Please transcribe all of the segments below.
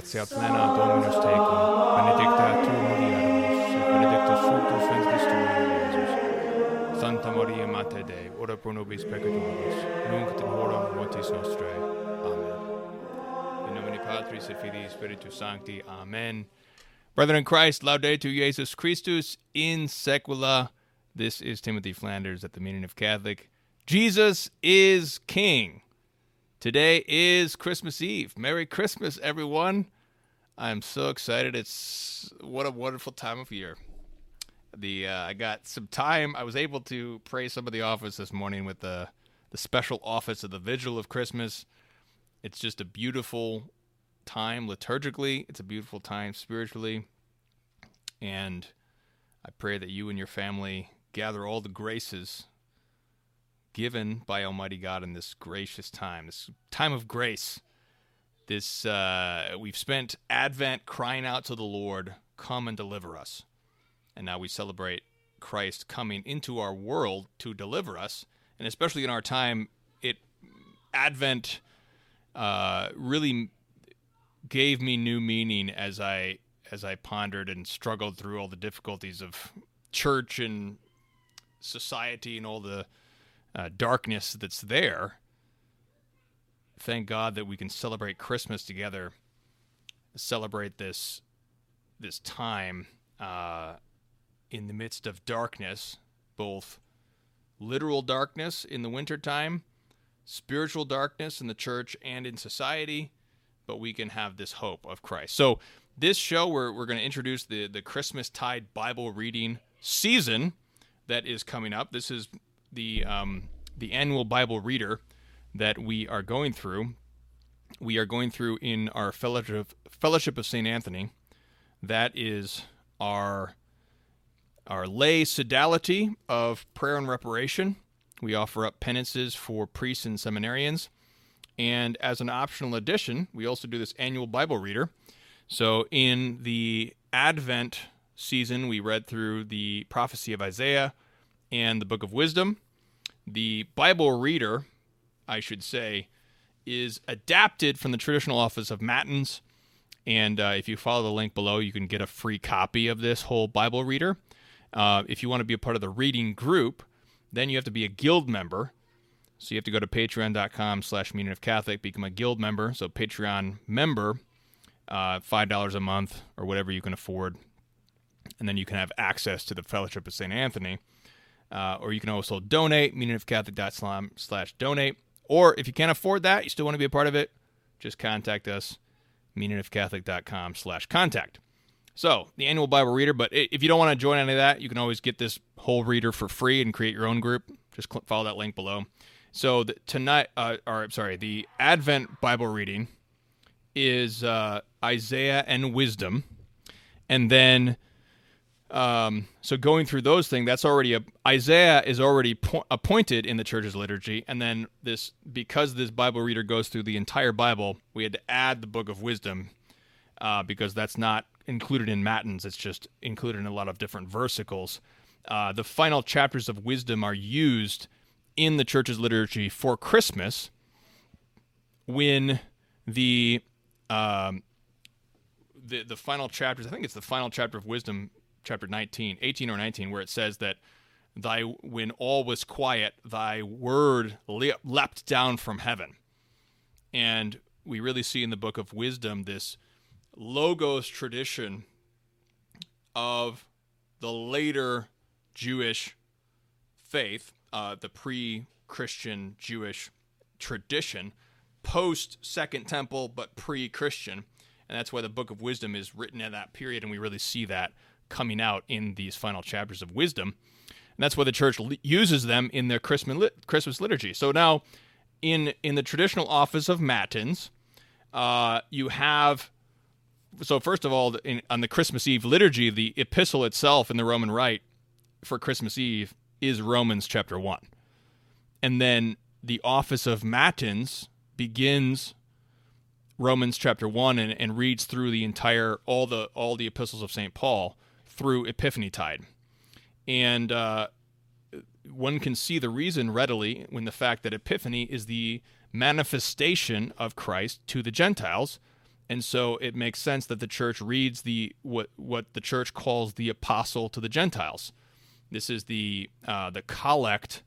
gratia plena Dominus tecum, benedicta tu mulieribus, et benedictus fructus ventris tui, Iesus. Santa Maria Mater Dei, ora pro nobis peccatoribus, nunc et in hora mortis nostrae. Amen. In nomine Patris et Filii Spiritus Sancti. Amen. Brethren in Christ, Laudetur Jesus Christus in secula. This is Timothy Flanders at the Meaning of Catholic. Jesus is King. Today is Christmas Eve. Merry Christmas, everyone. I'm so excited. It's what a wonderful time of year. The uh, I got some time. I was able to pray some of the office this morning with the the special office of the Vigil of Christmas. It's just a beautiful time liturgically. It's a beautiful time spiritually. And I pray that you and your family gather all the graces given by Almighty God in this gracious time, this time of grace. This uh, we've spent Advent crying out to the Lord, "Come and deliver us," and now we celebrate Christ coming into our world to deliver us, and especially in our time, it Advent uh, really gave me new meaning as I as I pondered and struggled through all the difficulties of church and society and all the uh, darkness that's there. Thank God that we can celebrate Christmas together, celebrate this this time uh, in the midst of darkness, both literal darkness in the wintertime, spiritual darkness in the church and in society, but we can have this hope of Christ. So this show we're, we're going to introduce the the Christmas tide Bible reading season that is coming up. This is the um, the annual Bible reader that we are going through. We are going through in our fellowship Fellowship of Saint Anthony. That is our our lay sodality of prayer and reparation. We offer up penances for priests and seminarians. And as an optional addition, we also do this annual Bible reader. So in the Advent season, we read through the prophecy of Isaiah and the book of wisdom. The Bible reader, I should say, is adapted from the traditional office of Matins. And uh, if you follow the link below, you can get a free copy of this whole Bible reader. Uh, if you want to be a part of the reading group, then you have to be a guild member. So you have to go to patreon.com slash meaning of Catholic, become a guild member. So Patreon member, uh, $5 a month or whatever you can afford. And then you can have access to the Fellowship of St. Anthony. Uh, or you can also donate, meaningofcatholic.com slash donate. Or if you can't afford that, you still want to be a part of it, just contact us, meaningofcatholic.com slash contact. So, the annual Bible reader, but if you don't want to join any of that, you can always get this whole reader for free and create your own group. Just follow that link below. So, the, tonight, uh, or sorry, the Advent Bible reading is uh, Isaiah and Wisdom. And then um, so going through those things, that's already a Isaiah is already po- appointed in the church's liturgy, and then this because this Bible reader goes through the entire Bible, we had to add the book of wisdom uh, because that's not included in matins; it's just included in a lot of different versicles. Uh, the final chapters of wisdom are used in the church's liturgy for Christmas when the um, the the final chapters. I think it's the final chapter of wisdom chapter 19, 18 or 19, where it says that thy when all was quiet, thy word leapt down from heaven. And we really see in the book of wisdom this logos tradition of the later Jewish faith, uh, the pre Christian Jewish tradition, post Second Temple, but pre Christian. And that's why the book of wisdom is written at that period, and we really see that coming out in these final chapters of wisdom. And that's why the church uses them in their Christmas liturgy. So now, in in the traditional office of matins, uh, you have so first of all, in, on the Christmas Eve liturgy, the epistle itself in the Roman Rite for Christmas Eve is Romans chapter one, and then the office of matins begins Romans chapter one and, and reads through the entire all the all the epistles of Saint Paul through Epiphany Tide. And uh, one can see the reason readily when the fact that Epiphany is the manifestation of Christ to the Gentiles, And so it makes sense that the church reads the what what the church calls the apostle to the Gentiles. This is the uh, the collect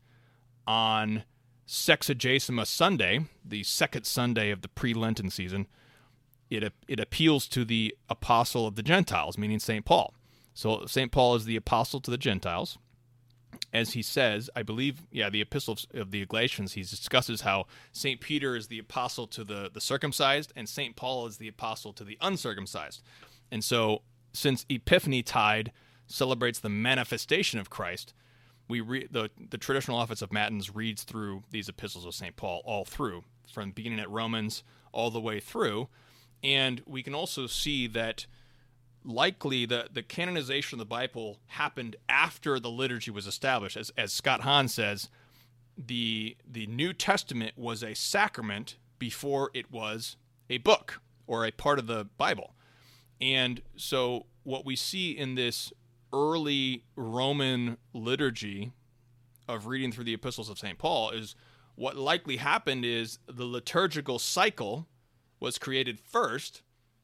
on Sexagesima Sunday, the second Sunday of the pre-Lenten season. It it appeals to the apostle of the Gentiles, meaning Saint Paul. So Saint Paul is the apostle to the Gentiles, as he says, I believe, yeah, the epistle of the Galatians, he discusses how St. Peter is the apostle to the, the circumcised and St. Paul is the apostle to the uncircumcised. And so, since Epiphany Tide celebrates the manifestation of Christ, we re- the, the traditional office of Matins reads through these epistles of St. Paul all through, from beginning at Romans all the way through. And we can also see that likely the, the canonization of the Bible happened after the liturgy was established. As, as Scott Hahn says, the, the New Testament was a sacrament before it was a book or a part of the Bible. And so, what we see in this early Roman liturgy of reading through the epistles of St. Paul is what likely happened is the liturgical cycle was created first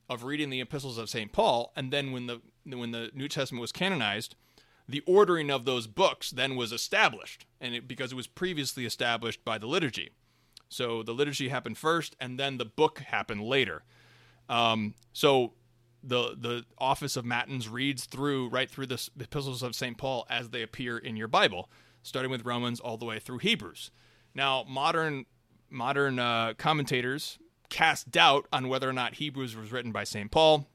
of reading the epistles of St. Paul, and then when the when the New Testament was canonized, the ordering of those books then was established, and it, because it was previously established by the liturgy. So the liturgy happened first, and then the book happened later. Um, so the the office of matins reads through right through the epistles of St. Paul as they appear in your Bible, starting with Romans all the way through Hebrews. Now, modern modern uh, commentators cast doubt on whether or not Hebrews was written by St. Paul,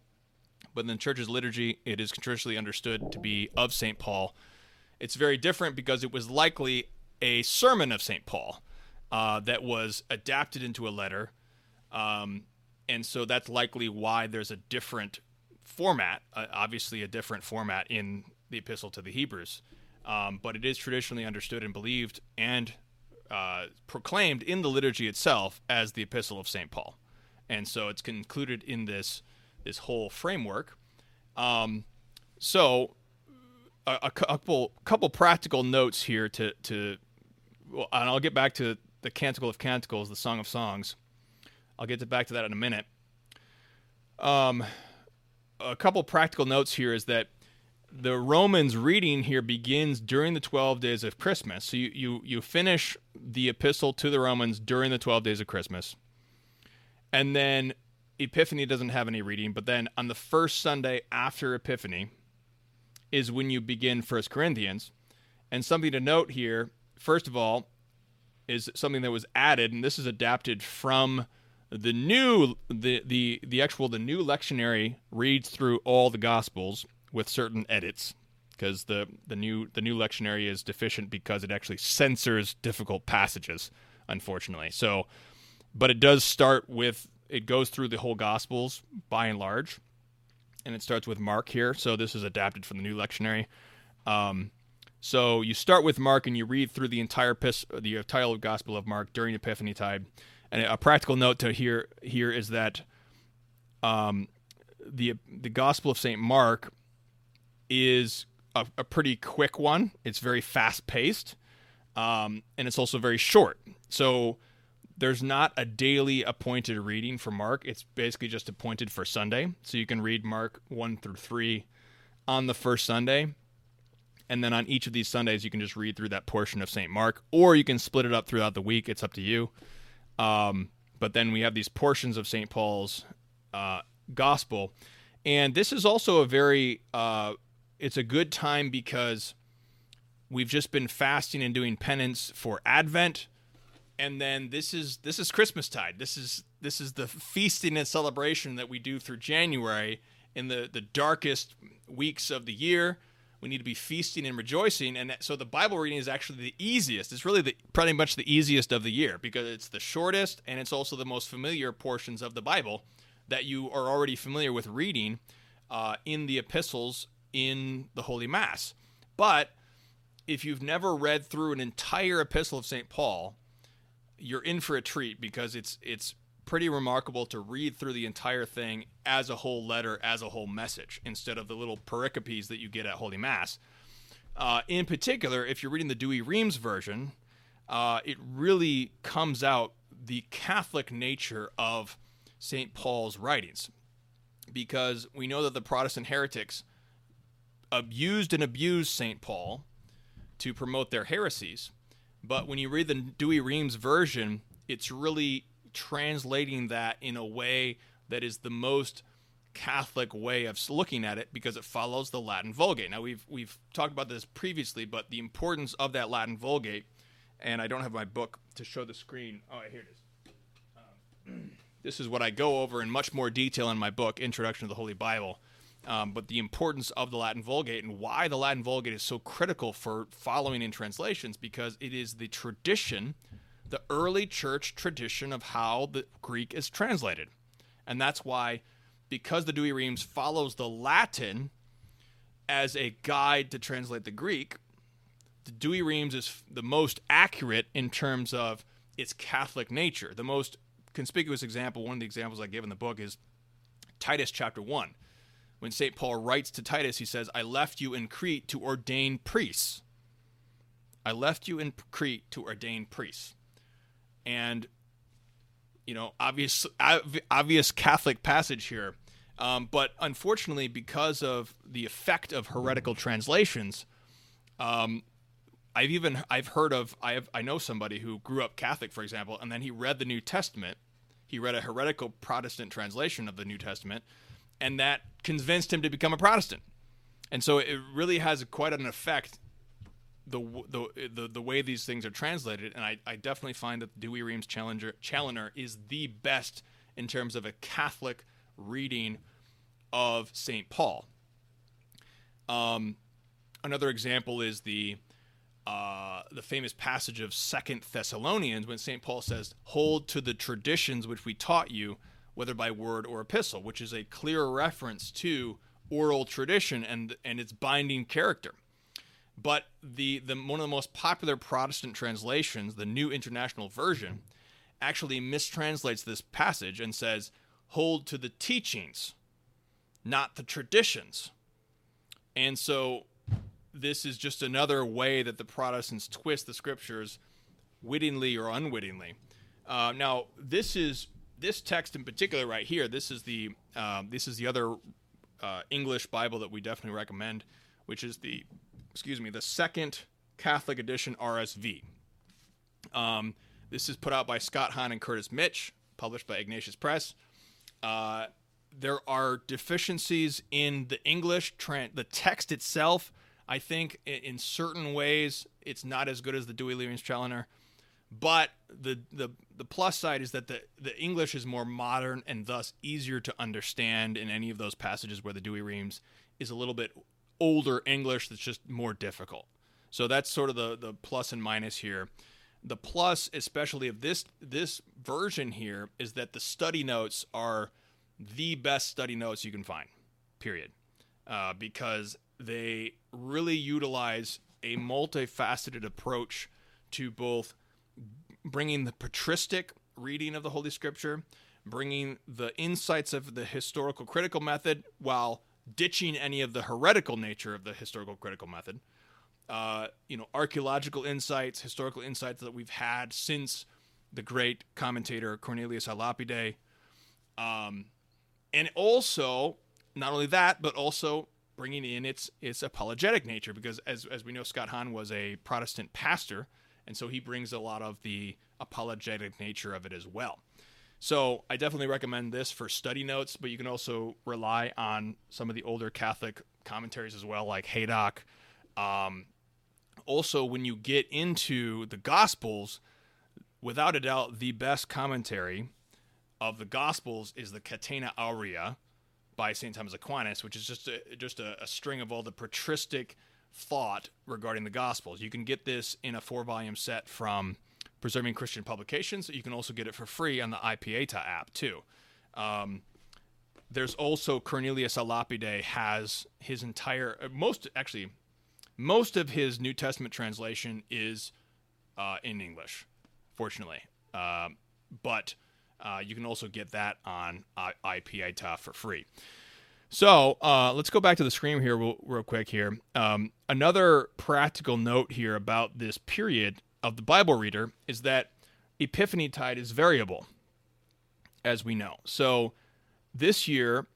but in the church's liturgy, it is traditionally understood to be of St. Paul. It's very different because it was likely a sermon of St. Paul uh, that was adapted into a letter. Um, and so that's likely why there's a different format, uh, obviously, a different format in the Epistle to the Hebrews. Um, but it is traditionally understood and believed and uh, proclaimed in the liturgy itself as the Epistle of St. Paul. And so it's concluded in this this whole framework. Um, so a, a, couple couple practical notes here to to well, and I'll get back to the Canticle of Canticles, the Song of Songs. I'll get to back to that in a minute. Um, a couple practical notes here is that the Romans reading here begins during the 12 days of Christmas. So you, you, you finish the epistle to the Romans during the 12 days of Christmas. And then Epiphany doesn't have any reading, but then on the first Sunday after Epiphany is when you begin First Corinthians. And something to note here, first of all, is something that was added, and this is adapted from the new the the the actual the new lectionary reads through all the gospels with certain edits because the the new the new lectionary is deficient because it actually censors difficult passages unfortunately. So but it does start with it goes through the whole gospels by and large and it starts with mark here. So this is adapted from the new lectionary. Um, so you start with mark and you read through the entire pis- the entire gospel of mark during epiphany time. and a practical note to here here is that um, the the gospel of st mark is a, a pretty quick one. It's very fast paced, um, and it's also very short. So there's not a daily appointed reading for Mark. It's basically just appointed for Sunday. So you can read Mark 1 through 3 on the first Sunday. And then on each of these Sundays, you can just read through that portion of St. Mark, or you can split it up throughout the week. It's up to you. Um, but then we have these portions of St. Paul's uh, gospel. And this is also a very uh, it's a good time because we've just been fasting and doing penance for Advent, and then this is this is Christmas tide. This is this is the feasting and celebration that we do through January in the the darkest weeks of the year. We need to be feasting and rejoicing, and so the Bible reading is actually the easiest. It's really the pretty much the easiest of the year because it's the shortest and it's also the most familiar portions of the Bible that you are already familiar with reading uh, in the epistles in the Holy Mass. But if you've never read through an entire epistle of St. Paul, you're in for a treat because it's it's pretty remarkable to read through the entire thing as a whole letter, as a whole message, instead of the little pericopes that you get at Holy Mass. Uh, in particular, if you're reading the Douay-Rheims version, uh, it really comes out the Catholic nature of St. Paul's writings because we know that the Protestant heretics abused and abused St. Paul to promote their heresies. But when you read the Douay-Rheims version, it's really translating that in a way that is the most Catholic way of looking at it because it follows the Latin Vulgate. Now we've we've talked about this previously, but the importance of that Latin Vulgate, and I don't have my book to show the screen. Oh, here it is. Um, this is what I go over in much more detail in my book, Introduction to the Holy Bible. Um, but the importance of the Latin Vulgate and why the Latin Vulgate is so critical for following in translations because it is the tradition, the early church tradition of how the Greek is translated. And that's why, because the Douay-Rheims follows the Latin as a guide to translate the Greek, the Douay-Rheims is the most accurate in terms of its Catholic nature. The most conspicuous example, one of the examples I give in the book, is Titus chapter 1 when St. Paul writes to Titus, he says, I left you in Crete to ordain priests. I left you in Crete to ordain priests. And, you know, obvious, obvious Catholic passage here. Um, but unfortunately, because of the effect of heretical translations, um, I've even I've heard of I have I know somebody who grew up Catholic, for example, and then he read the New Testament. He read a heretical Protestant translation of the New Testament, and that convinced him to become a Protestant. And so it really has quite an effect the the the, the way these things are translated. And I, I definitely find that Douay-Rheims Challenger Challoner is the best in terms of a Catholic reading of Saint Paul. Um, another example is the uh, the famous passage of Second Thessalonians when Saint Paul says, "Hold to the traditions which we taught you." Whether by word or epistle, which is a clear reference to oral tradition and and its binding character. But the, the one of the most popular Protestant translations, the New International Version, actually mistranslates this passage and says, "Hold to the teachings, not the traditions." And so this is just another way that the Protestants twist the scriptures wittingly or unwittingly. Uh, now, this is this text in particular right here, this is the um, this is the other uh, English Bible that we definitely recommend, which is the excuse me the second Catholic edition RSV. Um, this is put out by Scott Hahn and Curtis Mitch, published by Ignatius Press. Uh, there are deficiencies in the English, the text itself. I think in certain ways it's not as good as the Douay-Rheims Challoner. But the, the the plus side is that the, the English is more modern and thus easier to understand in any of those passages where the Douay-Rheims is a little bit older English that's just more difficult. So that's sort of the, the plus and minus here. The plus, especially of this this version here, is that the study notes are the best study notes you can find. Period. Uh, because they really utilize a multifaceted approach to both bringing the patristic reading of the Holy Scripture, bringing the insights of the historical critical method while ditching any of the heretical nature of the historical critical method. Uh, you know, archaeological insights, historical insights that we've had since the great commentator Cornelius a Lapide. Um, and also, not only that, but also bringing in its its apologetic nature, because as as we know, Scott Hahn was a Protestant pastor and so he brings a lot of the apologetic nature of it as well. So I definitely recommend this for study notes, but you can also rely on some of the older Catholic commentaries as well, like Haydock. Um, also, when you get into the Gospels, without a doubt, the best commentary of the Gospels is the Catena Aurea by St. Thomas Aquinas, which is just a, just a, a string of all the patristic thought regarding the Gospels. You can get this in a four volume set from Preserving Christian Publications. You can also get it for free on the iPieta app, too. Um, there's also Cornelius a Lapide has his entire, uh, most actually, most of his New Testament translation is uh, in English, fortunately. Uh, but uh, you can also get that on iPieta for free. So uh, let's go back to the screen here real, real quick here. Um, another practical note here about this period of the Bible reader is that Epiphany tide is variable. as we know. So this year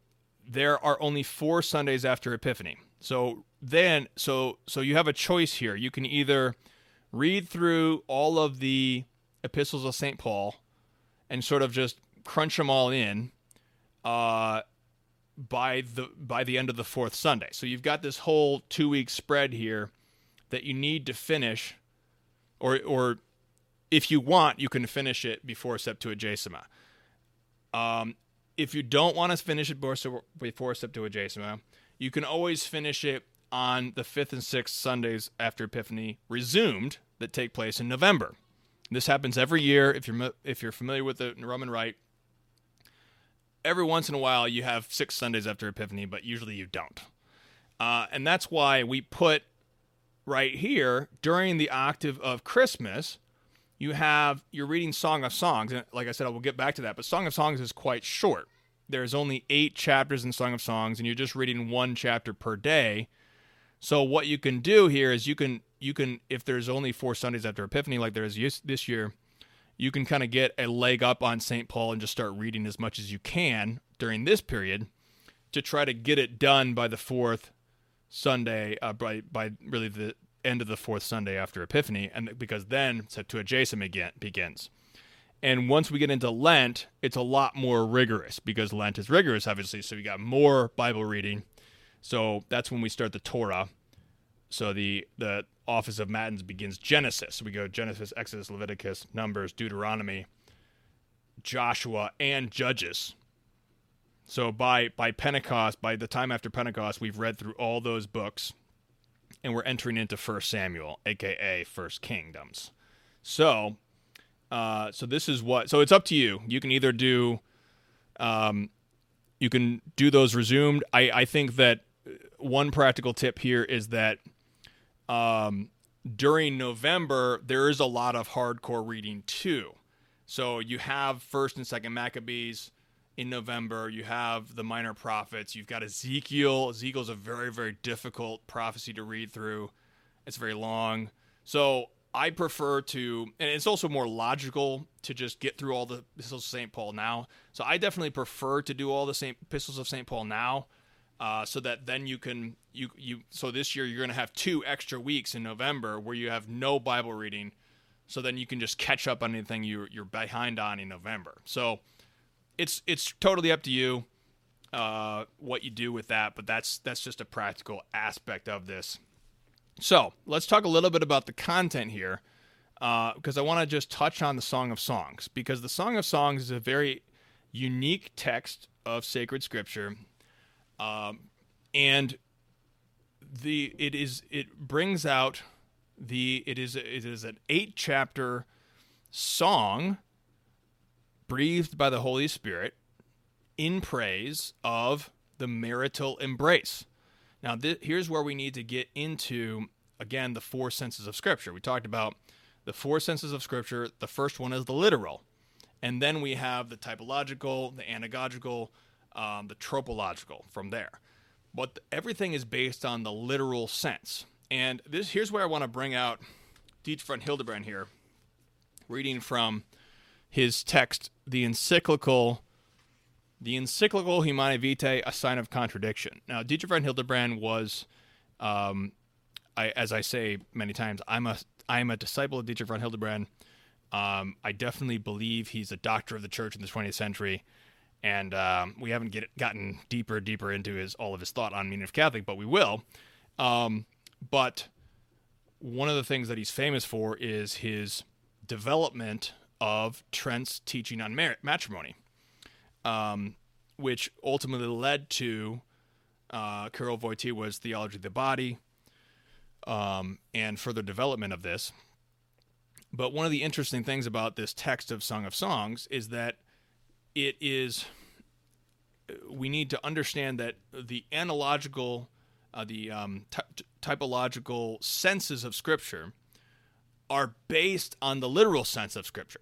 there are only four Sundays after Epiphany. So then, so so you have a choice here. You can either read through all of the epistles of St. Paul and sort of just crunch them all in uh, by the by the end of the fourth Sunday. So you've got this whole two week spread here that you need to finish, or or if you want, you can finish it before Septuagesima. Um, if you don't want to finish it before Septuagesima, you can always finish it on the fifth and sixth Sundays after Epiphany resumed that take place in November. This happens every year. If you're if you're familiar with the Roman Rite, every once in a while you have six Sundays after Epiphany, but usually you don't. Uh, and that's why we put right here during the octave of Christmas, you have you're reading Song of Songs, and like I said, I will get back to that. But Song of Songs is quite short. There's only eight chapters in Song of Songs, and you're just reading one chapter per day. So what you can do here is you can you can if there's only four Sundays after Epiphany, like there is this year, you can kind of get a leg up on St. Paul and just start reading as much as you can during this period to try to get it done by the fourth Sunday, uh, by by really the end of the fourth Sunday after Epiphany, and because then Septuagesima again begins. And once we get into Lent, it's a lot more rigorous because Lent is rigorous, obviously. So we got more Bible reading. So that's when we start the Torah. So the the office of Matins begins Genesis. We go Genesis, Exodus, Leviticus, Numbers, Deuteronomy, Joshua, and Judges. So by by Pentecost, by the time after Pentecost, we've read through all those books, and we're entering into First Samuel, aka First Kingdoms. So, uh, so this is what. So it's up to you. You can either do, um, you can do those resumed. I I think that one practical tip here is that um, during November, there is a lot of hardcore reading too. So you have first and second Maccabees in November. You have the minor prophets. You've got Ezekiel. Ezekiel's a very, very difficult prophecy to read through. It's very long. So I prefer to, and it's also more logical to just get through all the epistles of St. Paul now. So I definitely prefer to do all the Saint epistles of St. Paul now uh, so that then you can you you so this year you're going to have two extra weeks in November where you have no Bible reading, so then you can just catch up on anything you you're behind on in November. So it's it's totally up to you uh, what you do with that, but that's that's just a practical aspect of this. So let's talk a little bit about the content here, because uh, I want to just touch on the Song of Songs because the Song of Songs is a very unique text of sacred scripture um, and the it is it brings out the it is it is an eight chapter song breathed by the Holy Spirit in praise of the marital embrace. Now, th- here's where we need to get into again the four senses of Scripture. We talked about the four senses of Scripture. The first one is the literal, and then we have the typological, the anagogical, um, the tropological from there. But everything is based on the literal sense. And this here's where I want to bring out Dietrich von Hildebrand here, reading from his text, the encyclical, the encyclical Humanae Vitae, a sign of contradiction. Now, Dietrich von Hildebrand was, um, I, as I say many times, I'm a I'm a disciple of Dietrich von Hildebrand. Um, I definitely believe he's a doctor of the church in the 20th century and um, we haven't get, gotten deeper deeper into his all of his thought on meaning of Catholic, but we will. Um, but one of the things that he's famous for is his development of Trent's teaching on mar- matrimony, um, which ultimately led to uh, Karol Wojtyła's theology of the body um, and further development of this. But one of the interesting things about this text of Song of Songs is that it is we need to understand that the analogical, uh, the um, ty- typological senses of Scripture are based on the literal sense of Scripture.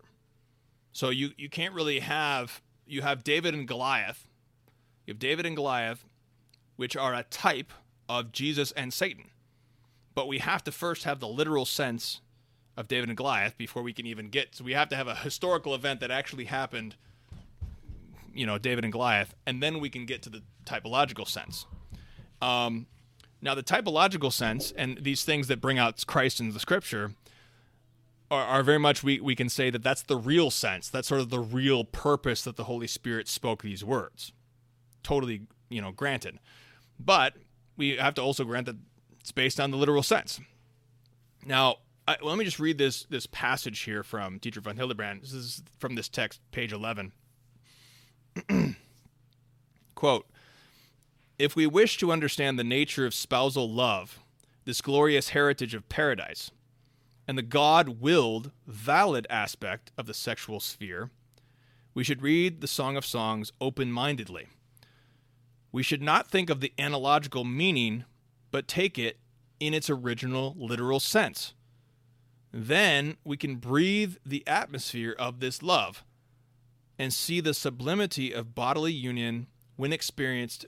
So you you can't really have you have David and Goliath, you have David and Goliath, which are a type of Jesus and Satan, but we have to first have the literal sense of David and Goliath before we can even get. So we have to have a historical event that actually happened you know David and Goliath, and then we can get to the typological sense. Um, now, the typological sense and these things that bring out Christ in the Scripture are, are very much we we can say that that's the real sense. That's sort of the real purpose that the Holy Spirit spoke these words. Totally, you know, granted, but we have to also grant that it's based on the literal sense. Now, I, let me just read this this passage here from Dietrich von Hildebrand. This is from this text, page eleven. Quote: If we wish to understand the nature of spousal love, this glorious heritage of paradise, and the God-willed, valid aspect of the sexual sphere, we should read the Song of Songs open-mindedly. We should not think of the analogical meaning, but take it in its original literal sense then we can breathe the atmosphere of this love and see the sublimity of bodily union when experienced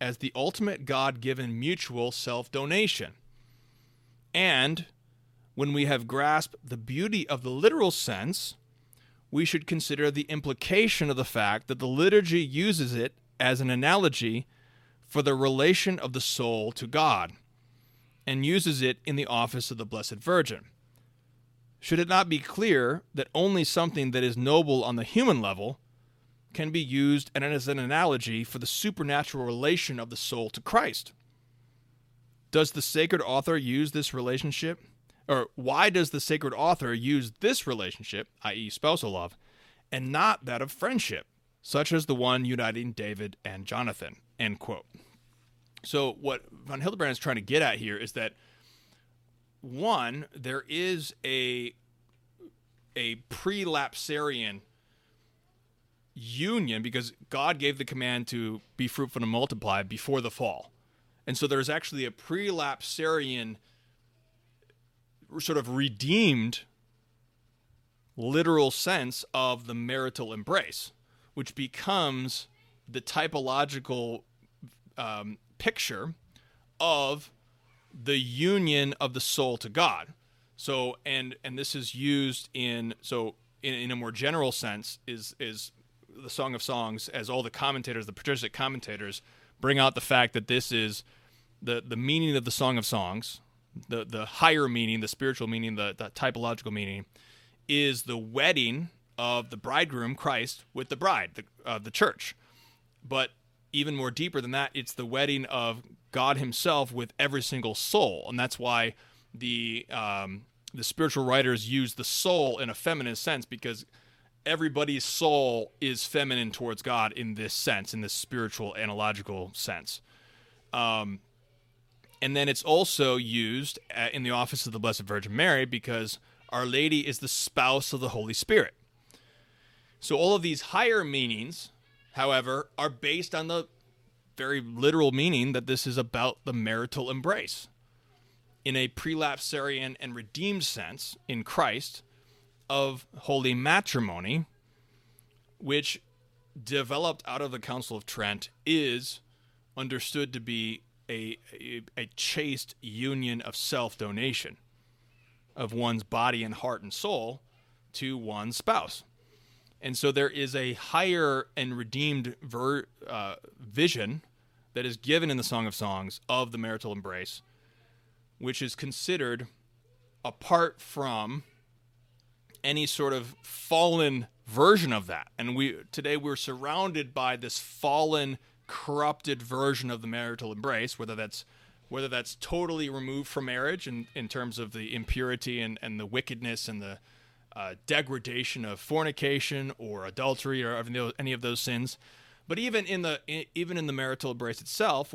as the ultimate God given mutual self donation. And when we have grasped the beauty of the literal sense, we should consider the implication of the fact that the liturgy uses it as an analogy for the relation of the soul to God and uses it in the office of the Blessed Virgin. Should it not be clear that only something that is noble on the human level can be used and as an analogy for the supernatural relation of the soul to Christ? Does the sacred author use this relationship? Or why does the sacred author use this relationship, i.e., spousal love, and not that of friendship, such as the one uniting David and Jonathan? End quote. So, what von Hildebrand is trying to get at here is that one, there is a a prelapsarian union because God gave the command to be fruitful and multiply before the fall. And so there's actually a prelapsarian sort of redeemed literal sense of the marital embrace, which becomes the typological um, picture of the union of the soul to God. So and and this is used in so in, in a more general sense is is the Song of Songs as all the commentators, the patristic commentators, bring out the fact that this is the the meaning of the Song of Songs, the the higher meaning, the spiritual meaning, the, the typological meaning, is the wedding of the bridegroom Christ with the bride, the uh, the church. But even more deeper than that, it's the wedding of God Himself with every single soul, and that's why the um, the spiritual writers use the soul in a feminine sense because everybody's soul is feminine towards God in this sense, in this spiritual analogical sense. Um, and then it's also used uh, in the office of the Blessed Virgin Mary because Our Lady is the spouse of the Holy Spirit. So all of these higher meanings however, are based on the very literal meaning that this is about the marital embrace. In a prelapsarian and redeemed sense in Christ of holy matrimony, which developed out of the Council of Trent, is understood to be a, a, a chaste union of self donation of one's body and heart and soul to one's spouse. And so there is a higher and redeemed ver, uh, vision that is given in the Song of Songs of the marital embrace, which is considered apart from any sort of fallen version of that. And we today we're surrounded by this fallen, corrupted version of the marital embrace, whether that's whether that's totally removed from marriage in, in terms of the impurity and, and the wickedness and the uh, degradation of fornication or adultery or any of those sins. But even in the even in the marital embrace itself,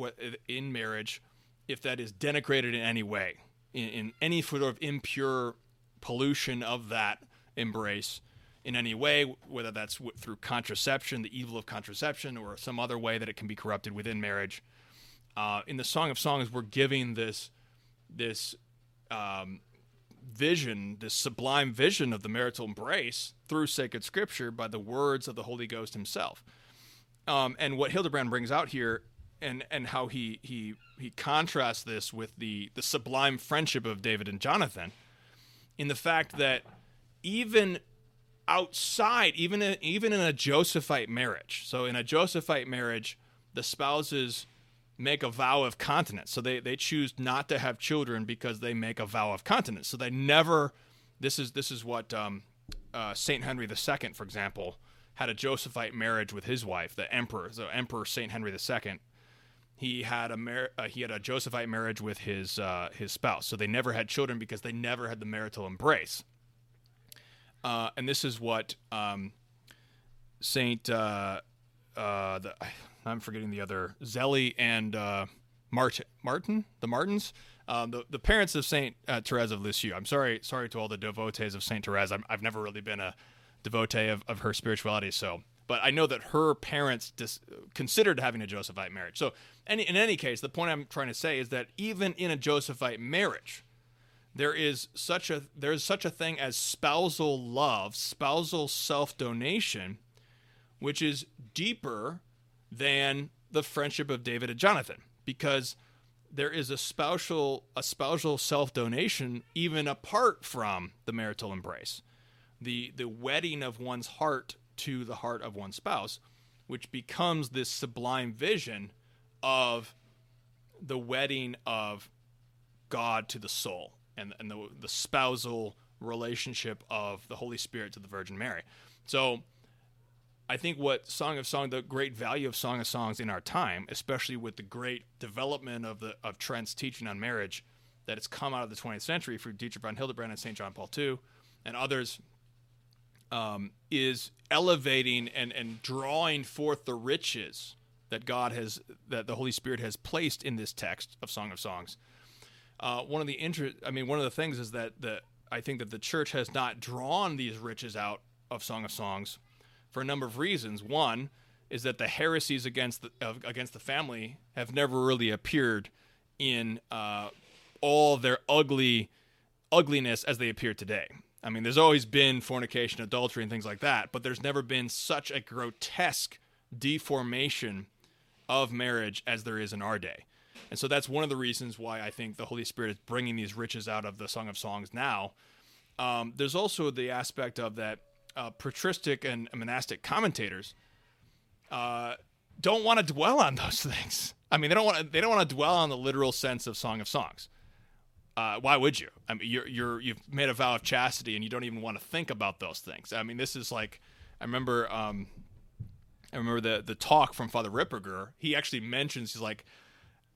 in marriage, if that is denigrated in any way, in, in any sort of impure pollution of that embrace in any way, whether that's through contraception, the evil of contraception, or some other way that it can be corrupted within marriage. Uh, in the Song of Songs, we're giving this this um, vision, this sublime vision of the marital embrace through sacred scripture by the words of the Holy Ghost himself. Um, and what Hildebrand brings out here and, and how he, he, he contrasts this with the, the sublime friendship of David and Jonathan in the fact that even outside, even in, even in a Josephite marriage. So in a Josephite marriage, the spouses make a vow of continence. So they, they choose not to have children because they make a vow of continence. So they never. This is this is what um, uh, Saint Henry II, for example, had a Josephite marriage with his wife, the emperor, the Emperor Saint Henry II. He had a mar- uh, he had a Josephite marriage with his uh, his spouse. So they never had children because they never had the marital embrace. Uh, and this is what um, Saint uh, uh, the I'm forgetting the other Zélie and uh, Martin Martin the Martins. Um, the, the parents of Saint uh, Therese of Lisieux. I'm sorry, sorry to all the devotees of Saint Therese. i have never really been a devotee of, of her spirituality, so but I know that her parents dis- considered having a Josephite marriage. So, any, in any case, the point I'm trying to say is that even in a Josephite marriage, there is such a there is such a thing as spousal love, spousal self donation, which is deeper than the friendship of David and Jonathan, because there is a spousal a spousal self donation even apart from the marital embrace, the the wedding of one's heart to the heart of one's spouse, which becomes this sublime vision of the wedding of God to the soul and, and the, the spousal relationship of the Holy Spirit to the Virgin Mary. So I think what Song of Songs, the great value of Song of Songs in our time, especially with the great development of the of Trent's teaching on marriage, that it's come out of the 20th century through Dietrich von Hildebrand and St. John Paul II and others, um, is elevating and, and drawing forth the riches that God has, that the Holy Spirit has placed in this text of Song of Songs uh, one of the interest, I mean, one of the things is that the I think that the church has not drawn these riches out of Song of Songs for a number of reasons. One is that the heresies against the uh, against the family have never really appeared in uh, all their ugly ugliness as they appear today. I mean, there's always been fornication, adultery, and things like that, but there's never been such a grotesque deformation of marriage as there is in our day. And so that's one of the reasons why I think the Holy Spirit is bringing these riches out of the Song of Songs now. Um, there's also the aspect of that uh, patristic and monastic commentators uh, don't want to dwell on those things. I mean, they don't want to, they don't want to dwell on the literal sense of Song of Songs. Uh, why would you? I mean, you're you're you've made a vow of chastity and you don't even want to think about those things. I mean, this is like I remember um, I remember the the talk from Father Ripperger. He actually mentions he's like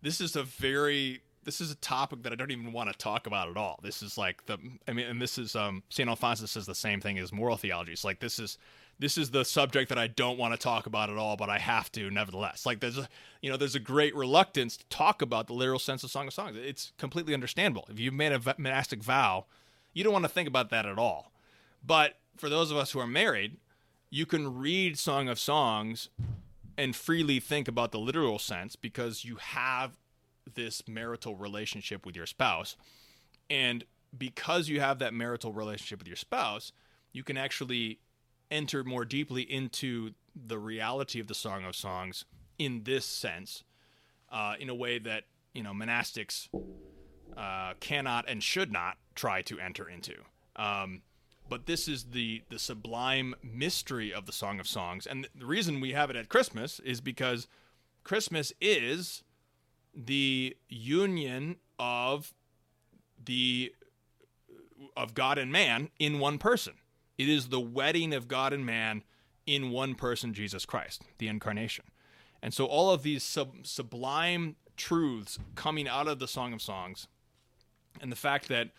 this is a very this is a topic that I don't even want to talk about at all. This is like the I mean, and this is um Saint Alphonsus says the same thing as moral theology. It's like this is this is the subject that I don't want to talk about at all, but I have to nevertheless. Like there's a you know there's a great reluctance to talk about the literal sense of Song of Songs. It's completely understandable. If you've made a monastic vow, you don't want to think about that at all. But for those of us who are married, you can read Song of Songs and freely think about the literal sense because you have this marital relationship with your spouse. And because you have that marital relationship with your spouse, you can actually enter more deeply into the reality of the Song of Songs in this sense, uh, in a way that you know monastics uh, cannot and should not try to enter into. Um, but this is the the sublime mystery of the Song of Songs, and the reason we have it at Christmas is because Christmas is the union of the of God and man in one person. It is the wedding of God and man in one person, Jesus Christ, the incarnation. And so all of these sub- sublime truths coming out of the Song of Songs, and the fact that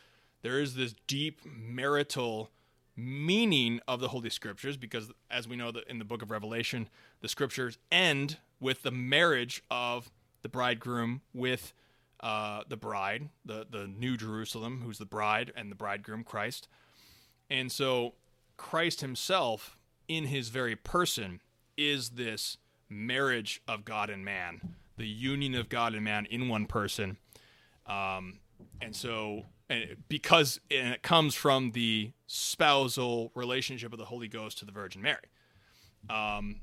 there is this deep marital meaning of the Holy Scriptures, because as we know that in the book of Revelation, the Scriptures end with the marriage of the bridegroom with uh, the bride, the the New Jerusalem, who's the bride, and the bridegroom Christ. And so Christ Himself, in His very person, is this marriage of God and man, the union of God and man in one person. Um, and so and because and it comes from the spousal relationship of the Holy Ghost to the Virgin Mary. Um,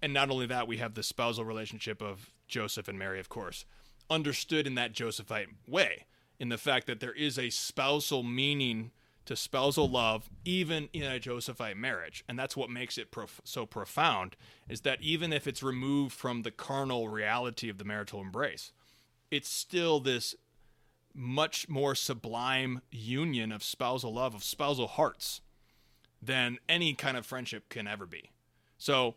and not only that, we have the spousal relationship of Joseph and Mary, of course, understood in that Josephite way, in the fact that there is a spousal meaning to spousal love, even in a Josephite marriage. And that's what makes it prof- so profound, is that even if it's removed from the carnal reality of the marital embrace, it's still this much more sublime union of spousal love, of spousal hearts, than any kind of friendship can ever be. So,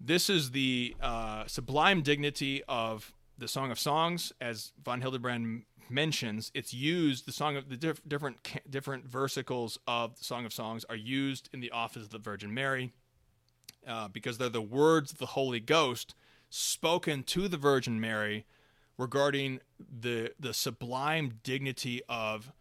this is the uh, sublime dignity of the Song of Songs, as von Hildebrand mentions. It's used the song of the diff- different different versicles of the Song of Songs are used in the office of the Virgin Mary uh, because they're the words of the Holy Ghost spoken to the Virgin Mary regarding the the sublime dignity of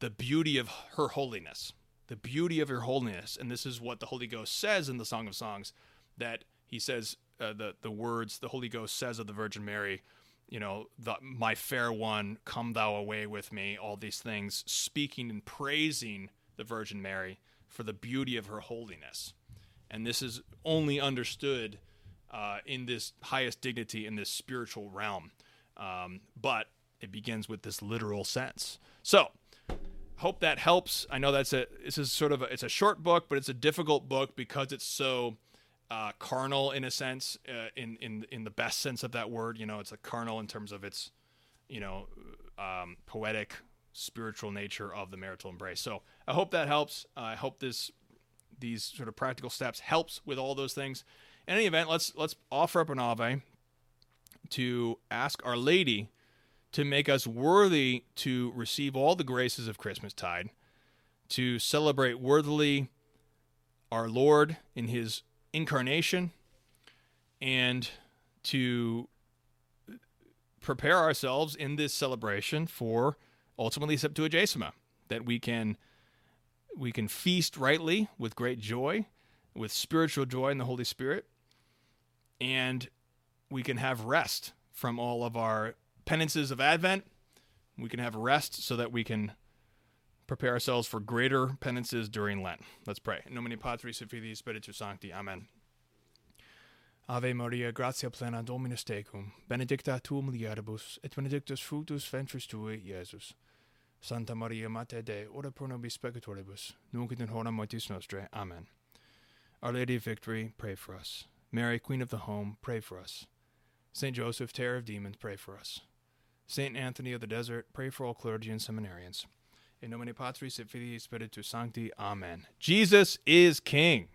the beauty of her holiness, the beauty of her holiness, and this is what the Holy Ghost says in the Song of Songs that he says uh, the the words the Holy Ghost says of the Virgin Mary, you know, the, my fair one, come thou away with me. All these things, speaking and praising the Virgin Mary for the beauty of her holiness, and this is only understood uh, in this highest dignity in this spiritual realm. Um, but it begins with this literal sense. So hope that helps. I know that's a this is sort of a, it's a short book, but it's a difficult book because it's so uh, carnal in a sense, uh, in in in the best sense of that word. You know, it's a carnal in terms of its, you know, um, poetic, spiritual nature of the marital embrace. So I hope that helps. Uh, I hope this these sort of practical steps helps with all those things. In any event, let's let's offer up an ave to ask Our Lady to make us worthy to receive all the graces of Christmastide, to celebrate worthily our Lord in his incarnation, and to prepare ourselves in this celebration for ultimately Septuagesima, that we can we can feast rightly with great joy, with spiritual joy in the Holy Spirit, and we can have rest from all of our penances of Advent. We can have rest so that we can prepare ourselves for greater penances during Lent. Let's pray. In nomine Patris et Filii Spiritus Sancti. Amen. Ave Maria, gratia plena Dominus tecum, benedicta tu mulieribus, et benedictus fructus ventris tui, Iesus. Santa Maria, Mater Dei, ora pro nobis peccatoribus, nunc et in hora mortis nostrae. Amen. Our Lady of Victory, pray for us. Mary, Queen of the Home, pray for us. Saint Joseph, terror of demons, pray for us. Saint Anthony of the Desert, pray for all clergy and seminarians. In nomine Patris et Filii Spiritus Sancti. Amen. Jesus is King.